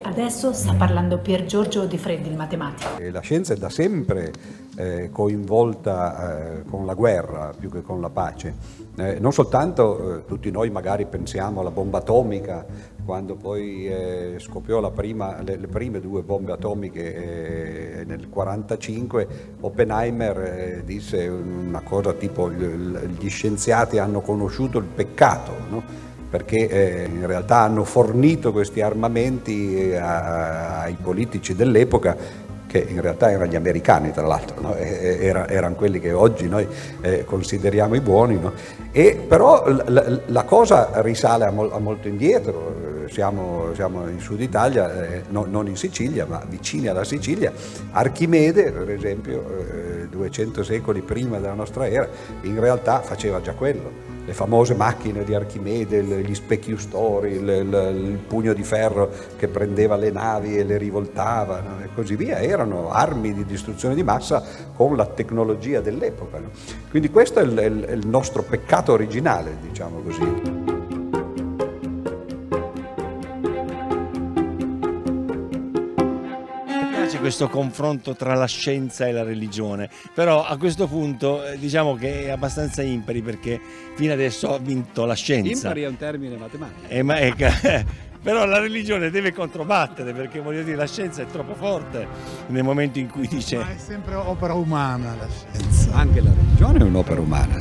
Adesso sta parlando Pier Giorgio Di Freddi, il matematico. La scienza è da sempre eh, coinvolta eh, con la guerra più che con la pace. Eh, non soltanto eh, tutti noi magari pensiamo alla bomba atomica, quando poi eh, scoppiò prima, le, le, prime due bombe atomiche eh, nel 1945, Oppenheimer disse una cosa tipo gli scienziati hanno conosciuto il peccato. No? Perché eh, in realtà hanno fornito questi armamenti eh, ai politici dell'epoca che in realtà erano gli americani tra l'altro, no? Era, erano quelli che oggi noi eh, consideriamo i buoni, no? e, però la, cosa risale a, mo, a molto indietro, siamo, siamo, in Sud Italia, eh, no, non in Sicilia ma vicini alla Sicilia, Archimede per esempio, eh, 200 secoli prima della nostra era, in realtà faceva già quello le famose macchine di Archimede, gli specchi ustori, il, il, il, pugno di ferro che prendeva le navi e le rivoltava no? e così via, erano armi di distruzione di massa con la tecnologia dell'epoca. No? Quindi questo è il, è il nostro peccato originale, diciamo così. Piace questo confronto tra la scienza e la religione, però a questo punto eh, diciamo che è abbastanza impari perché fino adesso ha vinto la scienza. Impari è un termine matematico. Eh, ma è, però la religione deve controbattere perché voglio dire la scienza è troppo forte nel momento in cui dice... Ma è sempre opera umana la scienza. Anche la religione è un'opera umana.